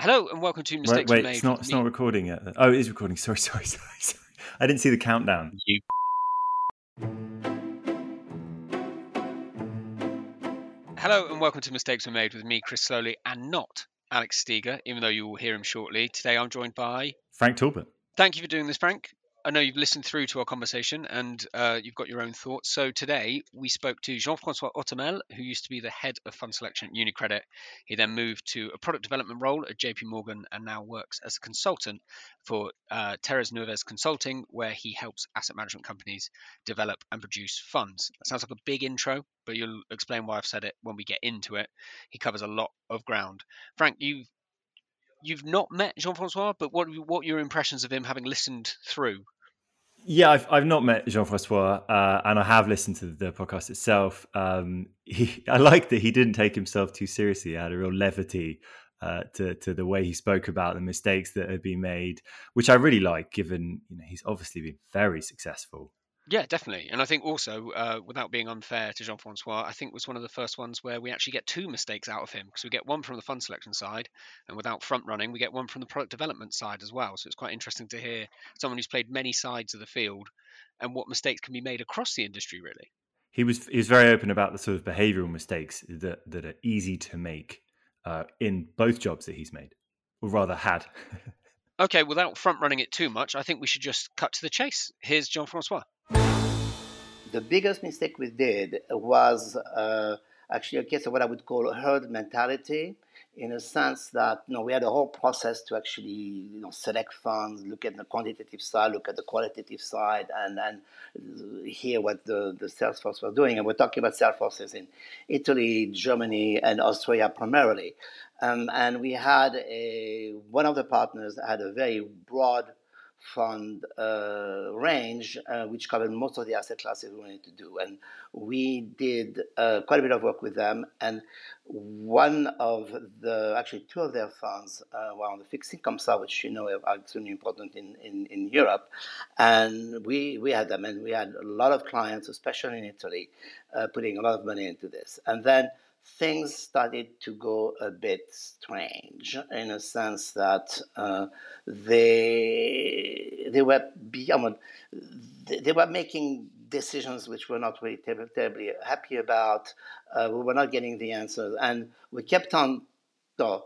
Hello and welcome to Mistakes wait, wait Made. it's not. It's me. not recording yet. Oh, it is recording. Sorry, sorry, sorry, sorry. I didn't see the countdown. You. Hello and welcome to Mistakes Were Made with me, Chris Sloley, and not Alex Steger, even though you will hear him shortly. Today I'm joined by. Frank Talbot. Thank you for doing this, Frank. I know you've listened through to our conversation and uh, you've got your own thoughts. So today we spoke to Jean-Francois Otomel, who used to be the head of fund selection at UniCredit. He then moved to a product development role at JP Morgan and now works as a consultant for uh, Nueves Consulting, where he helps asset management companies develop and produce funds. That sounds like a big intro, but you'll explain why I've said it when we get into it. He covers a lot of ground. Frank, you've you've not met Jean-Francois, but what what are your impressions of him having listened through? Yeah, I've I've not met Jean Francois, uh, and I have listened to the podcast itself. Um, he, I like that he didn't take himself too seriously. He had a real levity uh, to to the way he spoke about the mistakes that had been made, which I really like. Given you know he's obviously been very successful. Yeah, definitely. And I think also, uh, without being unfair to Jean Francois, I think was one of the first ones where we actually get two mistakes out of him because we get one from the fund selection side, and without front running, we get one from the product development side as well. So it's quite interesting to hear someone who's played many sides of the field and what mistakes can be made across the industry, really. He was he was very open about the sort of behavioural mistakes that that are easy to make uh, in both jobs that he's made, or rather had. Okay, without front running it too much, I think we should just cut to the chase. Here's Jean Francois. The biggest mistake we did was uh, actually a case of what I would call herd mentality, in a sense that you know we had a whole process to actually you know select funds, look at the quantitative side, look at the qualitative side, and and hear what the the sales force was doing. And we're talking about sales forces in Italy, Germany, and Australia primarily. Um, and we had a one of the partners had a very broad fund uh, range, uh, which covered most of the asset classes we wanted to do. And we did uh, quite a bit of work with them. And one of the, actually, two of their funds uh, were on the fixed income side, which you know are extremely important in, in, in Europe. And we, we had them, and we had a lot of clients, especially in Italy, uh, putting a lot of money into this. And then things started to go a bit strange in a sense that uh, they they were beyond they were making decisions which we're not really ter- terribly happy about. Uh, we were not getting the answers, and we kept on know,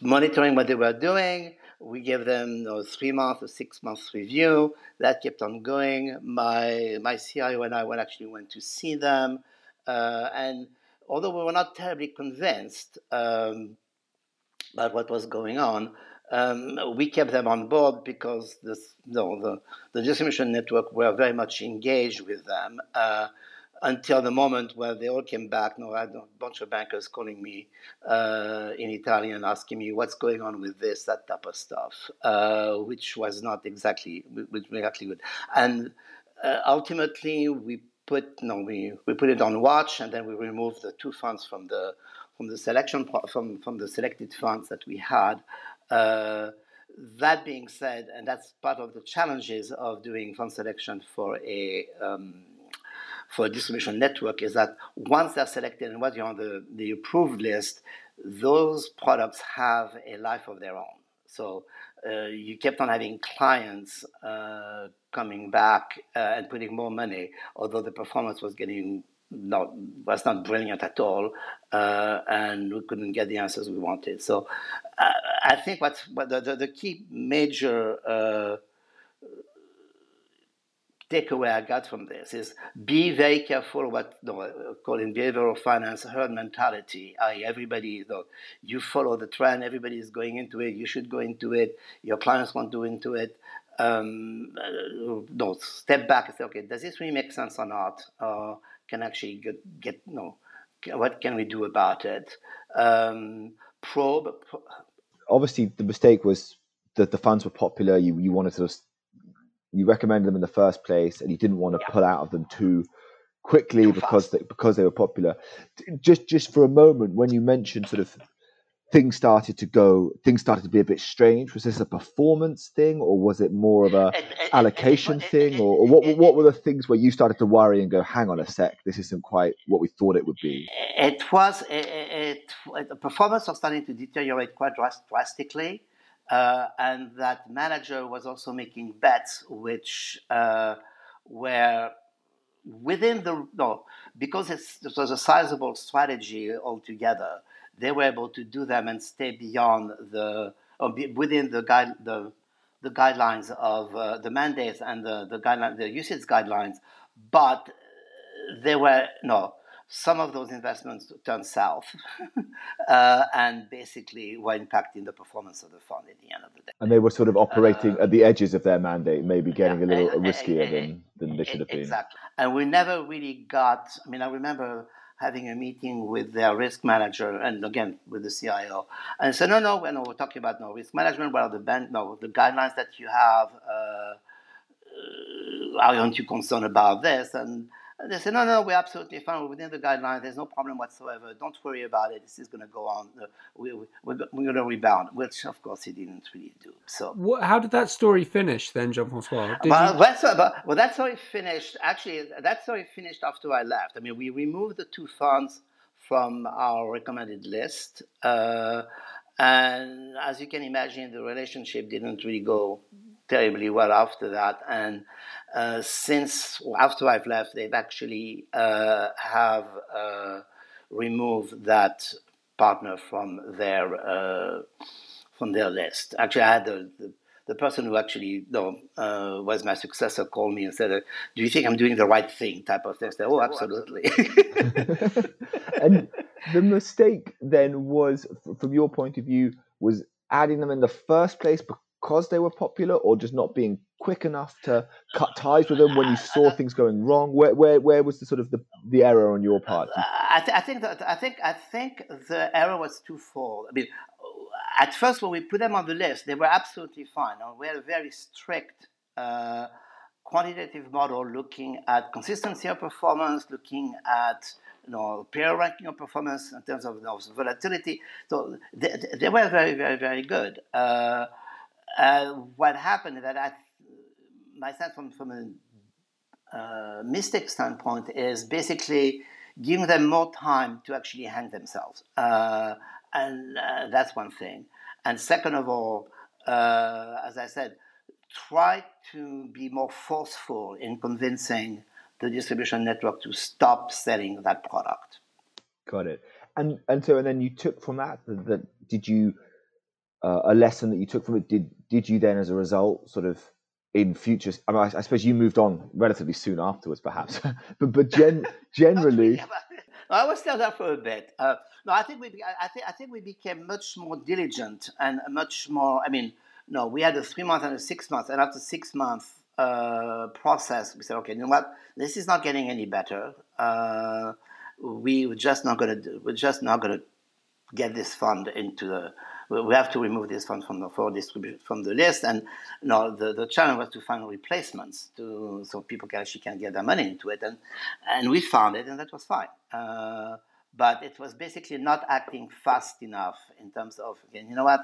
monitoring what they were doing. We gave them you know, three month or six months review. That kept on going. My my CIO and I went actually went to see them, uh, and although we were not terribly convinced um, about what was going on, um, we kept them on board because this, the, the distribution network were very much engaged with them uh, until the moment where they all came back. No, I had a bunch of bankers calling me uh, in Italian asking me what's going on with this, that type of stuff, uh, which was not exactly, which was exactly good. And uh, ultimately, we put no, we, we put it on watch, and then we remove the two funds from the from the selection from from the selected funds that we had. Uh, that being said, and that's part of the challenges of doing fund selection for a um, for a distribution network is that once they're selected and once you're on the, the approved list, those products have a life of their own. So uh, you kept on having clients uh, coming back uh, and putting more money, although the performance was getting not was not brilliant at all, uh, and we couldn't get the answers we wanted. So uh, I think what's what the, the, the key major uh, takeaway I got from this is be very careful what you know, call in behavioral finance herd mentality. I, everybody, you, know, you follow the trend, everybody is going into it, you should go into it, your clients want to into it. Um, no, step back and say, okay, does this really make sense or not? Uh, can actually get, get no, what can we do about it? Um, probe. Obviously, the mistake was that the funds were popular. You you wanted to you recommended them in the first place, and you didn't want to Yeah. pull out of them too quickly Too because fast. they, because they were popular. Just just for a moment, when you mentioned sort of things started to go, things started to be a bit strange. Was this a performance thing, or was it more of a allocation thing, or, or what what were the things where you started to worry and go, hang on a sec, this isn't quite what we thought it would be? It was it, the performance was starting to deteriorate quite drastically, uh, and that manager was also making bets which uh, were within the no because it was a sizable strategy altogether. They were able to do them and stay beyond the be within the guide the the guidelines of uh, the mandates and the the guideline the usage guidelines, but they were no some of those investments turned south uh, and basically were impacting the performance of the fund at the end of the day. And they were sort of operating uh, at the edges of their mandate, maybe getting yeah, a little riskier than, than they should have been. Exactly. And we never really got, I mean, I remember having a meeting with their risk manager and again with the CIO and said, no, no, no, we're talking about no risk management. What are the band, no, the guidelines that you have? Uh, uh aren't you concerned about this? And they said, no, no, we're absolutely fine. We're within the guidelines. There's no problem whatsoever. Don't worry about it. This is going to go on. We, we, we're, we're going to rebound, which of course he didn't really do. So, what, how did that story finish then, Jean Francois? Well, you... that's, well, that story finished. Actually, that story finished after I left. I mean, we removed the two funds from our recommended list. Uh, and as you can imagine, the relationship didn't really go terribly well after that. And uh, since after I've left, they've actually uh, have uh, removed that partner from their uh, from their list. Actually, I had the, the, the person who actually no, uh, was my successor called me and said, "Do you think I'm doing the right thing?" Type of thing. I said, "Oh, absolutely." and the mistake then was, from your point of view, was adding them in the first place because they were popular, or just not being quick enough to cut ties with them when you saw things going wrong? Where where where was the sort of the, the error on your part? I, th- I think that I think I think the error was twofold. I mean, at first when we put them on the list, they were absolutely fine. We had a very strict. Uh, quantitative model looking at consistency of performance, looking at you know, peer ranking of performance in terms of you know, volatility. So they, they, were very, very, very good. Uh, uh, what happened is that I my sense from, from a uh, mystic standpoint is basically giving them more time to actually hang themselves. Uh, and uh, that's one thing. And second of all, uh, as I said, try to be more forceful in convincing the distribution network to stop selling that product. Got it. And and so and then you took from that that did you uh, a lesson that you took from it did did you then as a result sort of in future. I, mean, I, I, suppose you moved on relatively soon afterwards, perhaps, but but gen, generally. I was still there for a bit. Uh, no, I think we. I think I think we became much more diligent and much more. I mean, no, we had a three month and a six month, and after six month uh, process, we said, okay, you know what, this is not getting any better. Uh, we were just not gonna. We're just not gonna get this fund into the we have to remove this fund from the for distribution from the list. And you know, the, the challenge was to find replacements to so people can actually can get their money into it. And and we found it, and that was fine. Uh, but it was basically not acting fast enough in terms of again, you know what,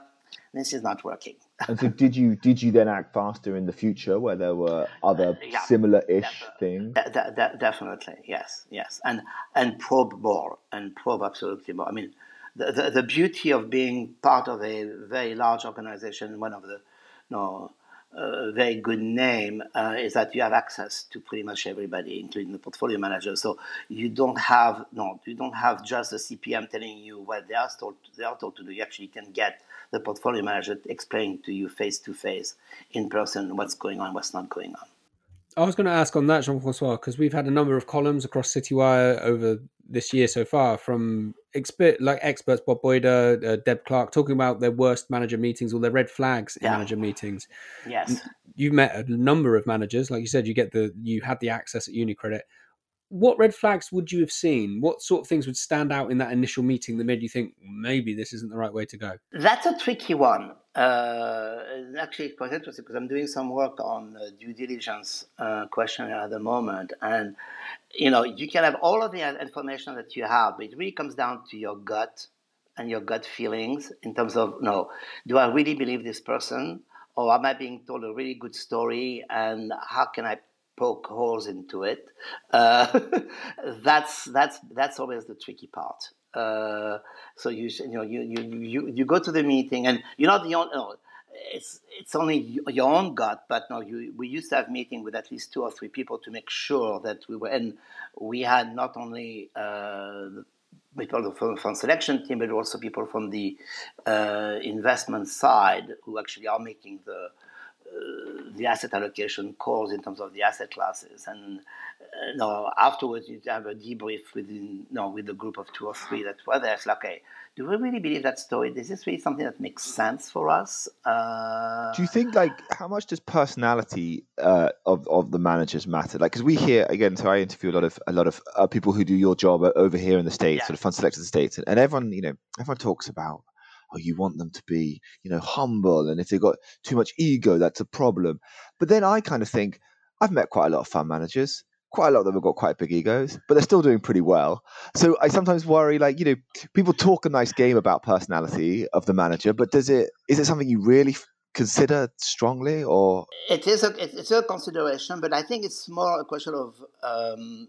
this is not working. and so, did you did you then act faster in the future where there were other uh, yeah, similar-ish things? De- de- de- definitely, yes, yes, and and probe more and probe absolutely more. I mean, the, the, beauty of being part of a very large organization, one of the you know, uh, very good name uh, is that you have access to pretty much everybody, including the portfolio manager. So you don't have no, you don't have just the CPM telling you what they are told they are told to do. You actually can get the portfolio manager explaining to you face to face, in person, what's going on, what's not going on. I was going to ask on that, Jean Francois, because we've had a number of columns across Citywire over this year so far from expert like experts Bob Boyder, uh, Deb Clark talking about their worst manager meetings or their red flags in yeah. manager meetings. Yes, you've met a number of managers, like you said, you get the you had the access at UniCredit what red flags would you have seen? What sort of things would stand out in that initial meeting that made you think maybe this isn't the right way to go? That's a tricky one. Uh, actually, quite interesting because I'm doing some work on due diligence uh, questionnaire at the moment, and you know you can have all of the information that you have, but it really comes down to your gut and your gut feelings in terms of no, do I really believe this person, or am I being told a really good story, and how can I poke holes into it. Uh, that's that's that's always the tricky part. Uh, so you you know you, you you you go to the meeting and you're not the only. It's it's only your own gut, but no, you, we used to have meeting with at least two or three people to make sure that we were, and we had not only uh, people from the fund selection team, but also people from the uh, investment side who actually are making the the asset allocation calls in terms of the asset classes. And uh, no, afterwards you have a debrief within, no, with a group of two or three that were there. It's like, okay, do we really believe that story? Is this really something that makes sense for us? Uh, do you think like how much does personality uh, of of the managers matter? Like, because we hear again, so I interview a lot of a lot of uh, people who do your job over here in the states, yeah. sort of fund selection states, and, and everyone, you know, everyone talks about oh, you want them to be, you know, humble. And if they've got too much ego, that's a problem. But then I kind of think, I've met quite a lot of fund managers. Quite a lot of them have got quite big egos, but they're still doing pretty well. So I sometimes worry, like you know, people talk a nice game about personality of the manager, but does it is it something you really consider strongly, or it is a it's a consideration, but I think it's more a question of um,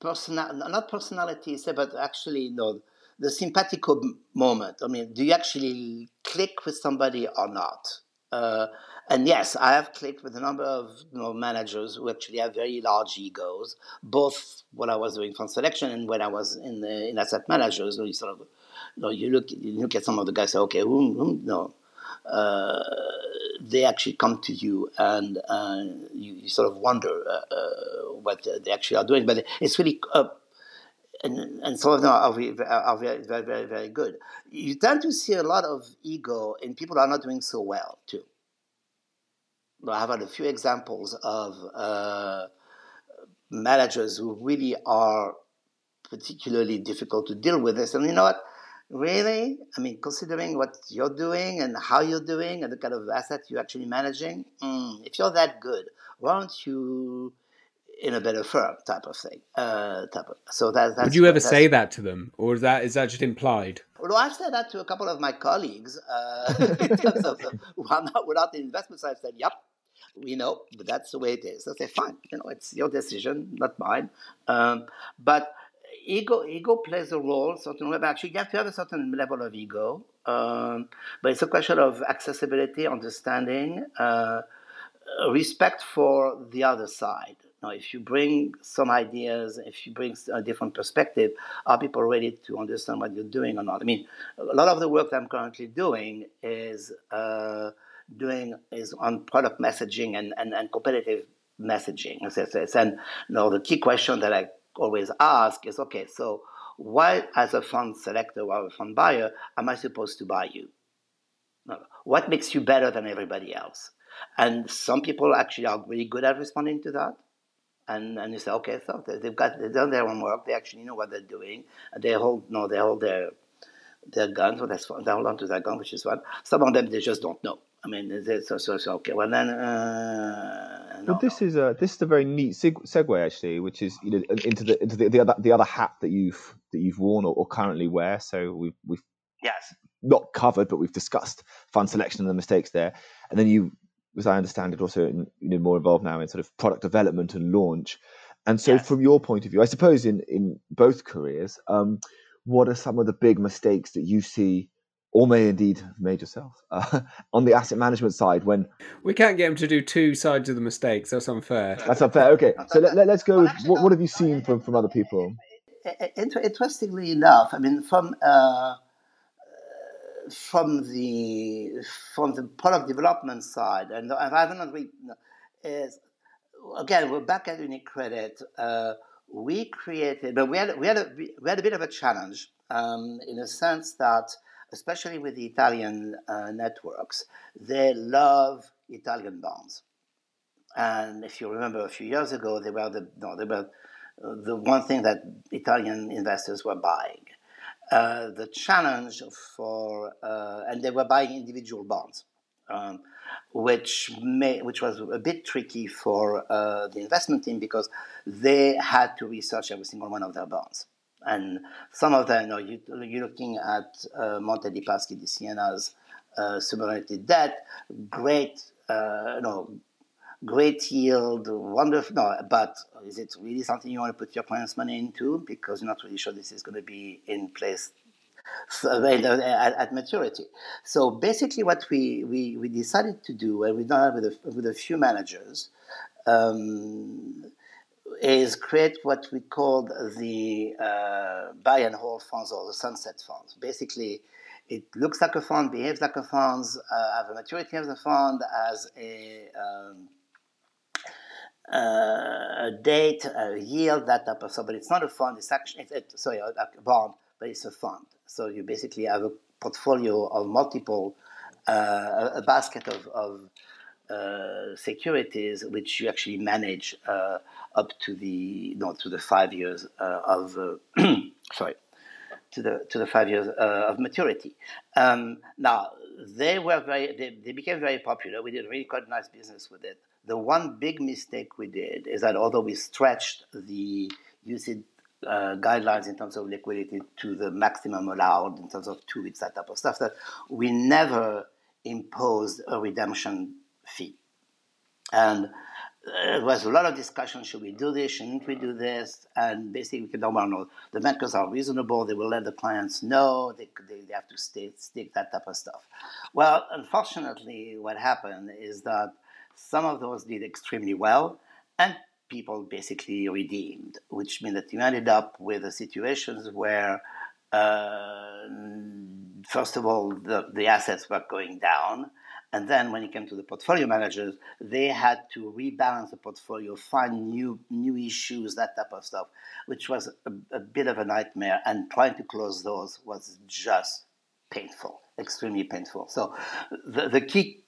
personal, not personality, but actually, you know, the simpatico moment. I mean, do you actually click with somebody or not? Uh, and yes, I have clicked with a number of you know, managers who actually have very large egos, both when I was doing fund selection and when I was in the in asset managers. You sort of, you, know, you look you look at some of the guys, say, okay, whom, whom no, uh, they actually come to you and uh, you, you, sort of wonder uh, uh, what they actually are doing. But it's really and, and some of them are, are very, very, very, very good. You tend to see a lot of ego in people are not doing so well, too. I have had a few examples of uh, managers who really are particularly difficult to deal with this. And you know what? Really? I mean, considering what you're doing and how you're doing and the kind of asset you're actually managing, mm, if you're that good, why don't you in a better firm type of thing. Uh, type of, so that, would you ever say that to them, or is that is that just implied? Well, I've said that to a couple of my colleagues uh, in terms of not without the investment side. I've said, "Yep, we know, but that's the way it is." I say, "Fine, you know, it's your decision, not mine." Um, but ego ego plays a role certain way. Actually, you have to have a certain level of ego, um, but it's a question of accessibility, understanding. Uh, respect for the other side. Now, if you bring some ideas, if you bring a different perspective, are people ready to understand what you're doing or not? I mean, a lot of the work that I'm currently doing is uh, doing is on product messaging and, and, and competitive messaging. And you know, the key question that I always ask is, okay, so why, as a fund selector or a fund buyer, am I supposed to buy you? What makes you better than everybody else? And some people actually are really good at responding to that and and you say, okay, so they've got they've done their own work. They actually know what they're doing. They hold no, they hold their their guns. So that's fun. They hold on to their gun, which is fun. Some of them they just don't know. I mean, so, so, so okay. Well then, uh, no, well, this no. is a this is a very neat seg- segue actually, which is you know into the into the, the other the other hat that you've that you've worn or, or currently wear. So we've we've yes not covered, but we've discussed fund selection and the mistakes there. And then you as I understand it, also in, you know, more involved now in sort of product development and launch. And so, yes. from your point of view, I suppose in in both careers, um, what are some of the big mistakes that you see, or may indeed have made yourself uh, on the asset management side? When we can't get them to do two sides of the mistakes, that's unfair. That's unfair. Okay, so let, let, us go. Well, actually, what, what have you seen from from other people? Interestingly enough, I mean, from uh, from the from the product development side, and I haven't really is again we're back at UniCredit. Uh, we created, but we had we had a we had a bit of a challenge um, in a sense that, especially with the Italian uh, networks, they love Italian bonds. And if you remember, a few years ago, they were the no, they were uh, the one thing that Italian investors were buying. Uh, the challenge for, uh, and they were buying individual bonds, um, which may, which was a bit tricky for uh, the investment team because they had to research every single one of their bonds. And some of them, you know, you, are looking at uh, Monte dei Paschi di Siena's uh, subordinated debt, great, you know, great yield, wonderful. No, but is it really something you want to put your clients' money into because you're not really sure this is going to be in place at, at, maturity. So basically, what we, we, we decided to do, and we've done it with a, with a few managers, um, is create what we called the uh, buy and hold funds or the sunset funds. Basically, it looks like a fund, behaves like a fund, uh, have a maturity of the fund, has a, um, uh, a date, a yield, that type of stuff. But it's not a fund. It's actually it's, it, sorry, a, a, bond, but it's a fund. So you basically have a portfolio of multiple, uh, a basket of, of uh, securities which you actually manage uh, up to the no to the five years uh, of uh, sorry to the to the five years uh, of maturity. Um, now they were very they, they became very popular. We did really quite nice business with it. The one big mistake we did is that although we stretched the usage uh, guidelines in terms of liquidity to the maximum allowed in terms of two weeks, that type of stuff, that we never imposed a redemption fee. And there was a lot of discussion should we do this, shouldn't we do this? And basically, we no, well, no, the bankers are reasonable, they will let the clients know, they, they, they have to stay, stick, that type of stuff. Well, unfortunately, what happened is that some of those did extremely well, and people basically redeemed, which means that you ended up with situations where, uh, first of all, the, the assets were going down and then when it came to the portfolio managers, they had to rebalance the portfolio, find new new issues, that type of stuff, which was a, a bit of a nightmare. And trying to close those was just painful, extremely painful. So the, the key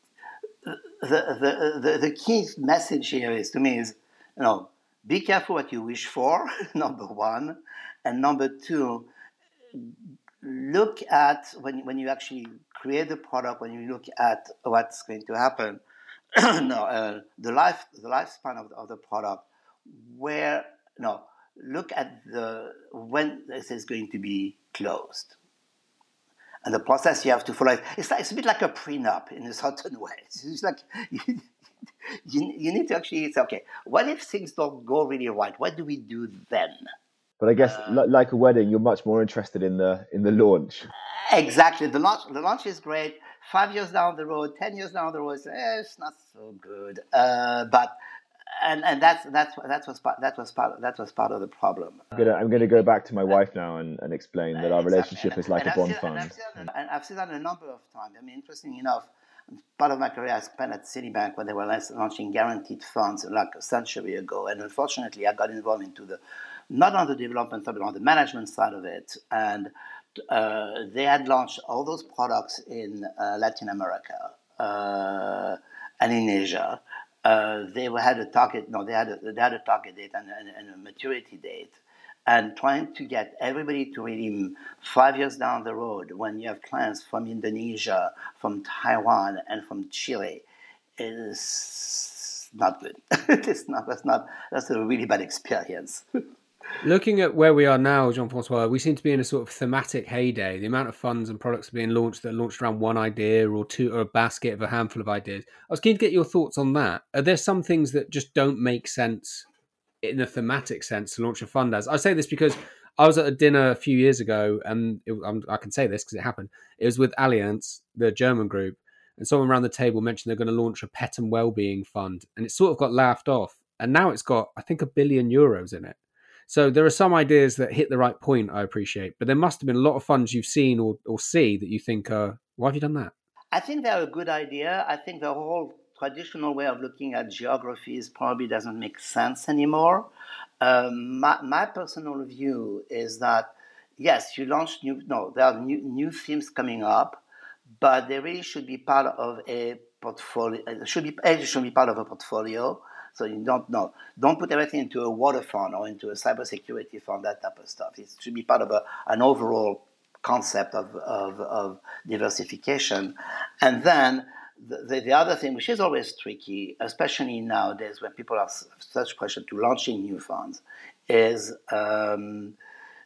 the, the, the, key message here is to me is you know be careful what you wish for number one and number two look at when, when you actually create the product, when you look at what's going to happen, no, uh, the life the lifespan of the, of the product, where no, look at the when this is going to be closed. And the process you have to follow, it's, like, it's a bit like a prenup in a certain way. It's like you, you, need to actually say, okay, what if things don't go really right? What do we do then? But I guess, uh, like a wedding, you're much more interested in the in the launch. Exactly, the launch the launch is great. Five years down the road, ten years down the road, eh, it's not so good. Uh, but and and that's that's that was part that was part that was part of the problem. I'm gonna I'm gonna go back to my wife now and, and explain that our relationship and, is like a bond seen, fund. And I've, that, and I've seen that a number of times. I mean, interesting enough, part of my career I spent at Citibank when they were launching guaranteed funds like a century ago, and unfortunately I got involved into the not on the development side, but on the management side of it. And uh, they had launched all those products in uh, Latin America uh, and in Asia. Uh, they had a target, no, they had a, they had a target date and, and, and, a maturity date. And trying to get everybody to redeem five years down the road when you have clients from Indonesia, from Taiwan, and from Chile is not good. it's not, that's, not, that's a really bad experience. Looking at where we are now, Jean Francois, we seem to be in a sort of thematic heyday. The amount of funds and products being launched that are launched around one idea or two or a basket of a handful of ideas. I was keen to get your thoughts on that. Are there some things that just don't make sense in a thematic sense to launch a fund as? I say this because I was at a dinner a few years ago, and it, I can say this because it happened. It was with Allianz, the German group, and someone around the table mentioned they're going to launch a pet and well-being fund, and it sort of got laughed off. And now it's got, I think, a billion euros in it. So there are some ideas that hit the right point, I appreciate, but there must have been a lot of funds you've seen or, or see that you think, uh, why have you done that? I think they're a good idea. I think the whole traditional way of looking at geographies probably doesn't make sense anymore. Um, my, my personal view is that yes, you launch new, no, there are new, new themes coming up, but they really should be part of a portfolio, should be, should be part of a portfolio. So you don't know. Don't put everything into a water fund or into a cybersecurity fund, that type of stuff. It should be part of a, an overall concept of, of, of diversification. And then the, the, the, other thing, which is always tricky, especially nowadays when people have such pressure to launching new funds, is um,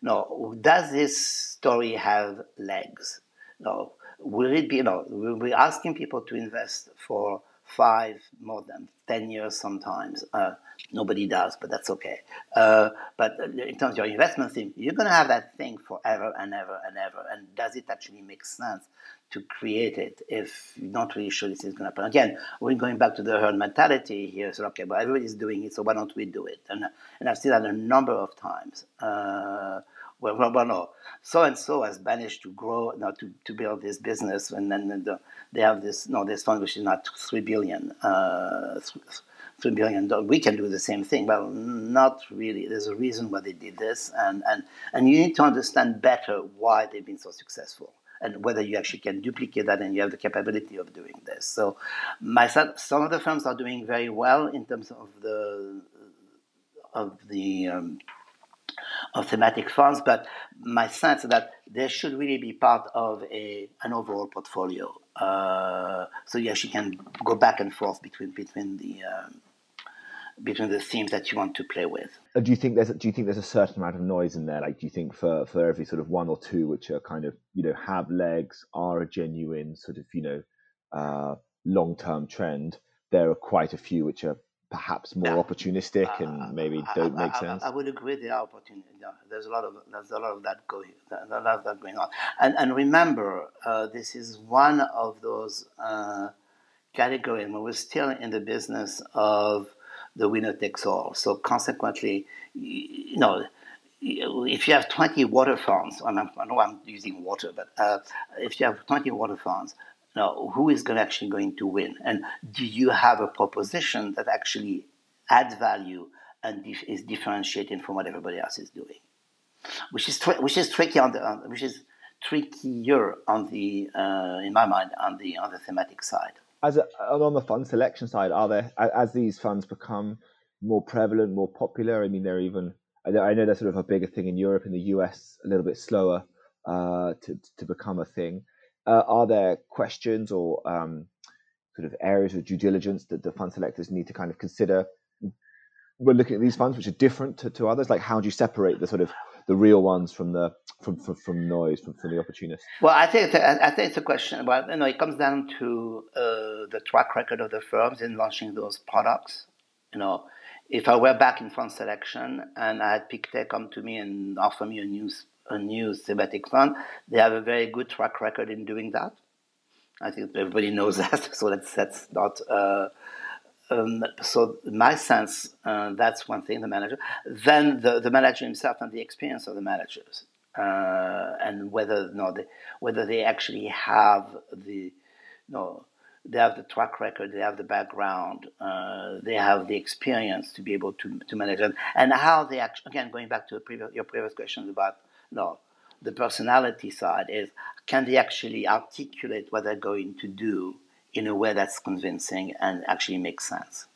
no, does this story have legs? No, will it be, you know, we're asking people to invest for five, more than 10 years sometimes. Uh, nobody does, but that's okay. Uh, but in terms of your investment thing, you're going to have that thing forever and ever and ever. And does it actually make sense to create it if you're not really sure this is going to happen? Again, we're going back to the herd mentality here. So, okay, but everybody's doing it, so why don't we do it? And, and I've seen that a number of times. Uh, well, well, no, so and so has managed to grow, know, to, to build this business, and then the, they have this, no, this fund which is not three billion, uh, three billion. We can do the same thing. Well, not really. There's a reason why they did this, and and and you need to understand better why they've been so successful and whether you actually can duplicate that and you have the capability of doing this. So, myself, some of the firms are doing very well in terms of the of the um, of thematic funds, but my sense is that they should really be part of a an overall portfolio. Uh, so you actually can go back and forth between between the um, between the themes that you want to play with. Uh, do you think there's a, do you think there's a certain amount of noise in there? Like, do you think for for every sort of one or two which are kind of you know have legs, are a genuine sort of you know uh, long term trend, there are quite a few which are perhaps more opportunistic and uh, maybe don't I, make sense. I, would agree. There are opportunities. There's a lot of there's a lot of that going. A lot of that going on. And and remember, uh, this is one of those uh, categories where we're still in the business of the winner takes all. So consequently, you know. If you have 20 water funds, I know I'm using water, but uh, if you have 20 water funds, now, who is going actually going to win? And do you have a proposition that actually adds value and is differentiating from what everybody else is doing? Which is tri- which is tricky on the which is trickier on the uh, in my mind on the on the thematic side. As a, on the fund selection side, are there as these funds become more prevalent, more popular? I mean, they're even I know they're sort of a bigger thing in Europe, in the US, a little bit slower uh, to to become a thing. Uh, are there questions or um, sort of areas of due diligence that the fund selectors need to kind of consider We're looking at these funds, which are different to, to others? Like, how do you separate the sort of the real ones from the from from, from noise from, from the opportunists? Well, I think I think it's a question. Well, you know, it comes down to uh, the track record of the firms in launching those products. You know, if I were back in fund selection and I had Pictet come to me and offer me a new a new thematic fund. They have a very good track record in doing that. I think everybody knows that, so that's that's not. Uh, um, so my sense, uh, that's one thing. The manager, then the, the manager himself and the experience of the managers, uh, and whether no, they, whether they actually have the, no, they have the track record, they have the background, uh, they have the experience to be able to to manage it, and how they actually again going back to previous, your previous questions about no, the personality side is can they actually articulate what they're going to do in a way that's convincing and actually makes sense.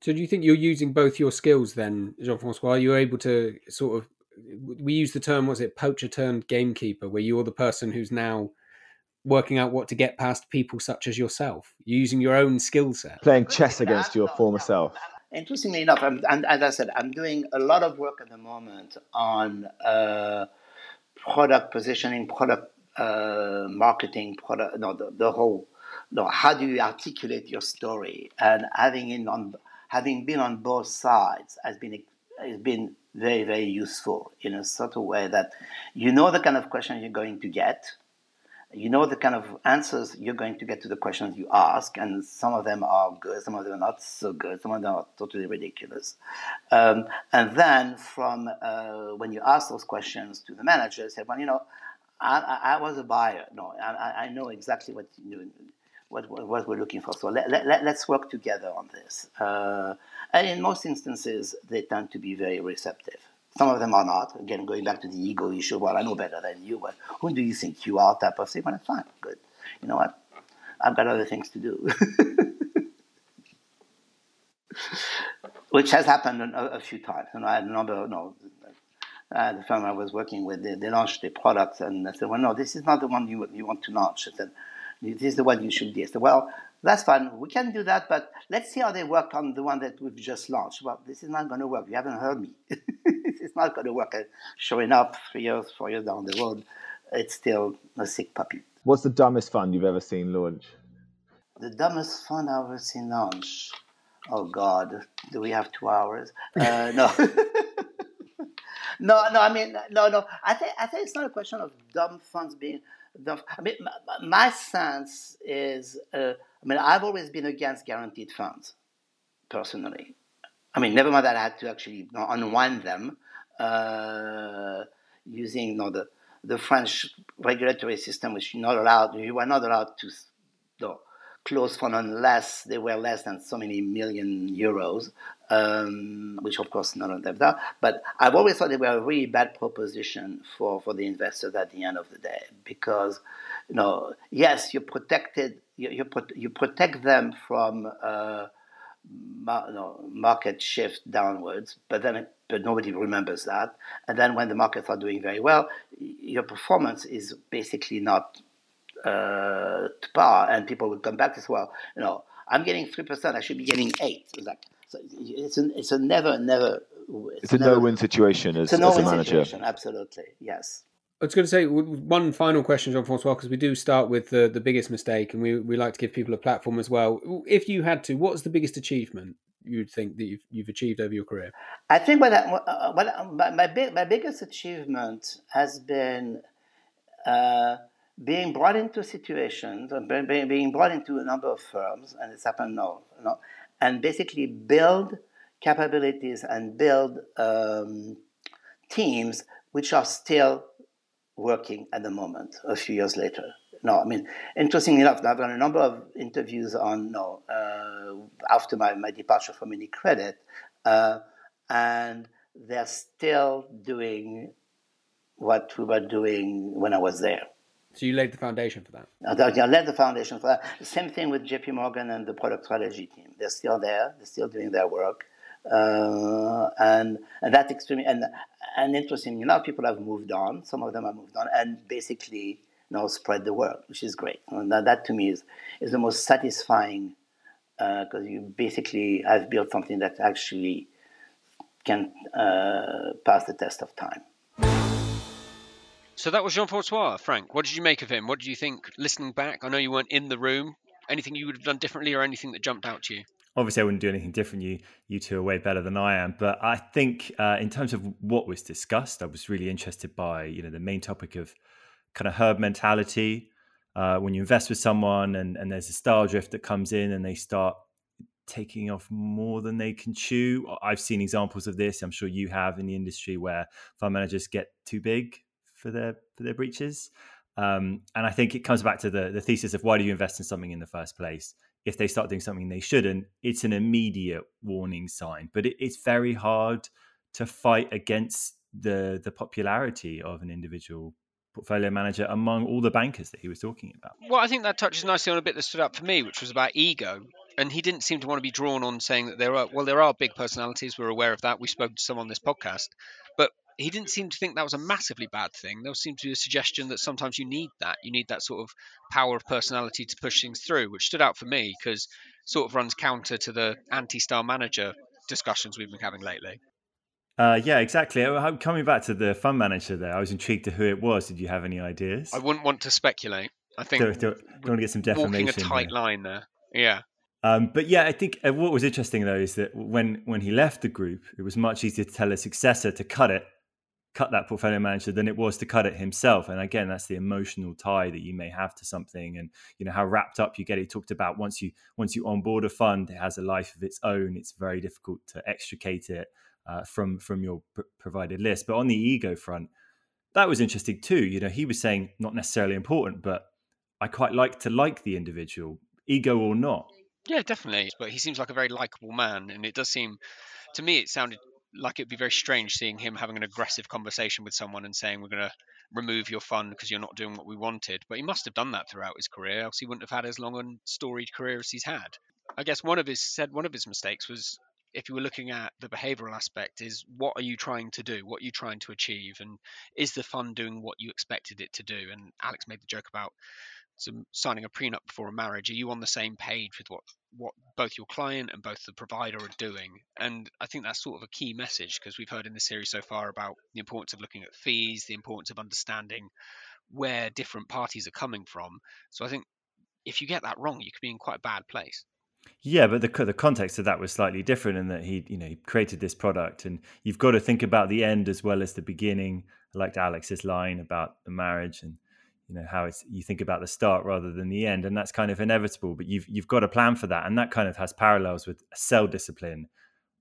So, do you think you're using both your skills then, Jean Francois? Are You're able to sort of, we use the term, was it poacher turned gamekeeper, where you're the person who's now working out what to get past people such as yourself, You're using your own skill set, playing chess against your former self. Interestingly enough, I'm, I'm, as I said, I'm doing a lot of work at the moment on. Uh, product positioning, product uh, marketing, product, no, the, the whole, no, how do you articulate your story? And having in on, having been on both sides has been has been very very useful in a sort of way that you know the kind of question you're going to get, you know the kind of answers you're going to get to the questions you ask, and some of them are good, some of them are not so good, some of them are totally ridiculous. Um, and then from uh, when you ask those questions to the manager, say, well, you know, I, I, was a buyer. No, I, I know exactly what you what, what we're looking for. So let, let, let's work together on this. Uh, and in most instances, they tend to be very receptive. Some of them are not. Again, going back to the ego issue, well, I know better than you, but who do you think you are? Type of thing. Well, fine, good. You know what? I've got other things to do. Which has happened a, a, few times. And I had a number, no, uh, the firm I was working with, they, they launched a product, and I said, well, no, this is not the one you, you want to launch. I said, this is the one you should do. Well, that's fine. We can do that, but let's see how they work on the one that we've just launched. Well, this is not going to work. You haven't heard me. it's not going to work. Showing up three years, four years down the road, it's still a sick puppy. What's the dumbest fund you've ever seen launch? The dumbest fund I've ever seen launch. Oh God, do we have two hours? Uh, no. no, no. I mean, no, no. I think I think it's not a question of dumb funds being dumb. I mean, my, my sense is, uh, I mean, I've always been against guaranteed funds, personally. I mean, never mind that I had to actually unwind them uh, using you know, the the French regulatory system, which not allowed, you were not allowed to you know, close fund unless they were less than so many million euros, um, which of course none of them are. But I've always thought they were a really bad proposition for, for the investors at the end of the day because, you know, yes, you protected, you, you, you protect them from. Uh, no, market shift downwards, but then it, but nobody remembers that. And then when the markets are doing very well, your performance is basically not uh, to par, and people would come back as well. You know, I'm getting three percent. I should be getting eight. Exactly. So it's a it's a never never. It's, it's a, a no-win situation as, no as a manager. Situation, absolutely, yes. I was going to say one final question, Jean Francois, because we do start with the, the biggest mistake, and we, we like to give people a platform as well. If you had to, what's the biggest achievement you'd think that you've, you've achieved over your career? I think what, I, what uh, uh, my, my, big, my biggest achievement has been uh, being brought into situations, uh, being, being brought into a number of firms, and it's happened now, you know, and basically build capabilities and build um, teams which are still working at the moment, a few years later. No, I mean, interestingly enough, I've done a number of interviews on no uh, after my, my departure from UniCredit, uh, and they're still doing what we were doing when I was there. So you laid the foundation for that. I laid the foundation for that. Same thing with JP Morgan and the product strategy team. They're still there. They're still doing their work, uh, and and that's extremely and and interestingly enough, people have moved on. Some of them have moved on, and basically now spread the word, which is great. And that, that to me is is the most satisfying because uh, you basically have built something that actually can uh, pass the test of time. So that was Jean Francois. Frank, what did you make of him? What did you think listening back? I know you weren't in the room. Anything you would have done differently or anything that jumped out to you? Obviously, I wouldn't do anything different. You, you two are way better than I am. But I think, uh, in terms of what was discussed, I was really interested by you know the main topic of kind of herd mentality. Uh, when you invest with someone and, and there's a style drift that comes in and they start taking off more than they can chew. I've seen examples of this. I'm sure you have in the industry where fund managers get too big for their for their breaches. Um, and I think it comes back to the the thesis of why do you invest in something in the first place? If they start doing something they shouldn't, it's an immediate warning sign. But it, it's very hard to fight against the the popularity of an individual portfolio manager among all the bankers that he was talking about. Well, I think that touches nicely on a bit that stood out for me, which was about ego. And he didn't seem to want to be drawn on saying that there are well, there are big personalities. We're aware of that. We spoke to some on this podcast, he didn't seem to think that was a massively bad thing. There seemed to be a suggestion that sometimes you need that. You need that sort of power of personality to push things through, which stood out for me because sort of runs counter to the anti-star manager discussions we've been having lately. Uh, yeah, exactly. Uh, coming back to the fund manager there, I was intrigued to who it was. Did you have any ideas? I wouldn't want to speculate. I think do, do, do want to get some defamation. Walking a tight there. line there. Yeah. Um, but yeah, I think uh, what was interesting though is that when when he left the group, it was much easier to tell a successor to cut it cut that portfolio manager than it was to cut it himself. And again, that's the emotional tie that you may have to something, and you know how wrapped up you get. He talked about once you once you onboard a fund, it has a life of its own. It's very difficult to extricate it uh, from from your pr- provided list. But on the ego front, that was interesting too. You know, he was saying not necessarily important, but I quite like to like the individual, ego or not. Yeah, definitely. But he seems like a very likable man, and it does seem to me it sounded like it'd be very strange seeing him having an aggressive conversation with someone and saying we're going to remove your fund because you're not doing what we wanted. But he must have done that throughout his career, else he wouldn't have had as long and storied career as he's had. I guess one of his said one of his mistakes was if you were looking at the behavioral aspect is what are you trying to do what are you trying to achieve and is the fund doing what you expected it to do and alex made the joke about some signing a prenup before a marriage are you on the same page with what what both your client and both the provider are doing and i think that's sort of a key message because we've heard in the series so far about the importance of looking at fees the importance of understanding where different parties are coming from so i think if you get that wrong, you could be in quite a bad place. Yeah, but the the context of that was slightly different in that he, you know, he created this product, and you've got to think about the end as well as the beginning. I liked Alex's line about the marriage and you know how it's you think about the start rather than the end, and that's kind of inevitable. But you've you've got a plan for that, and that kind of has parallels with sell discipline.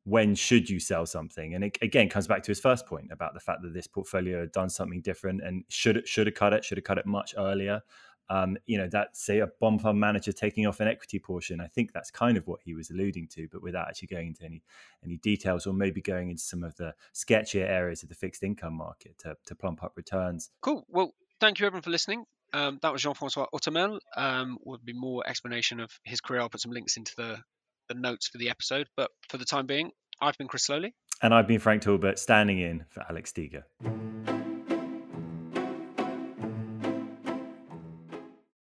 When should you sell something? And it again comes back to his first point about the fact that this portfolio had done something different and should should have cut it, should have cut it much earlier um, you know, that say a bond fund manager taking off an equity portion. I think that's kind of what he was alluding to, but without actually going into any any details or maybe going into some of the sketchier areas of the fixed income market to, to plump up returns. Cool. Well, thank you everyone for listening. Um, that was Jean-Francois Automel. Um, would be more explanation of his career. I'll put some links into the, the notes for the episode. But for the time being, I've been Chris Sloley. And I've been Frank Talbot, standing in for Alex Steger.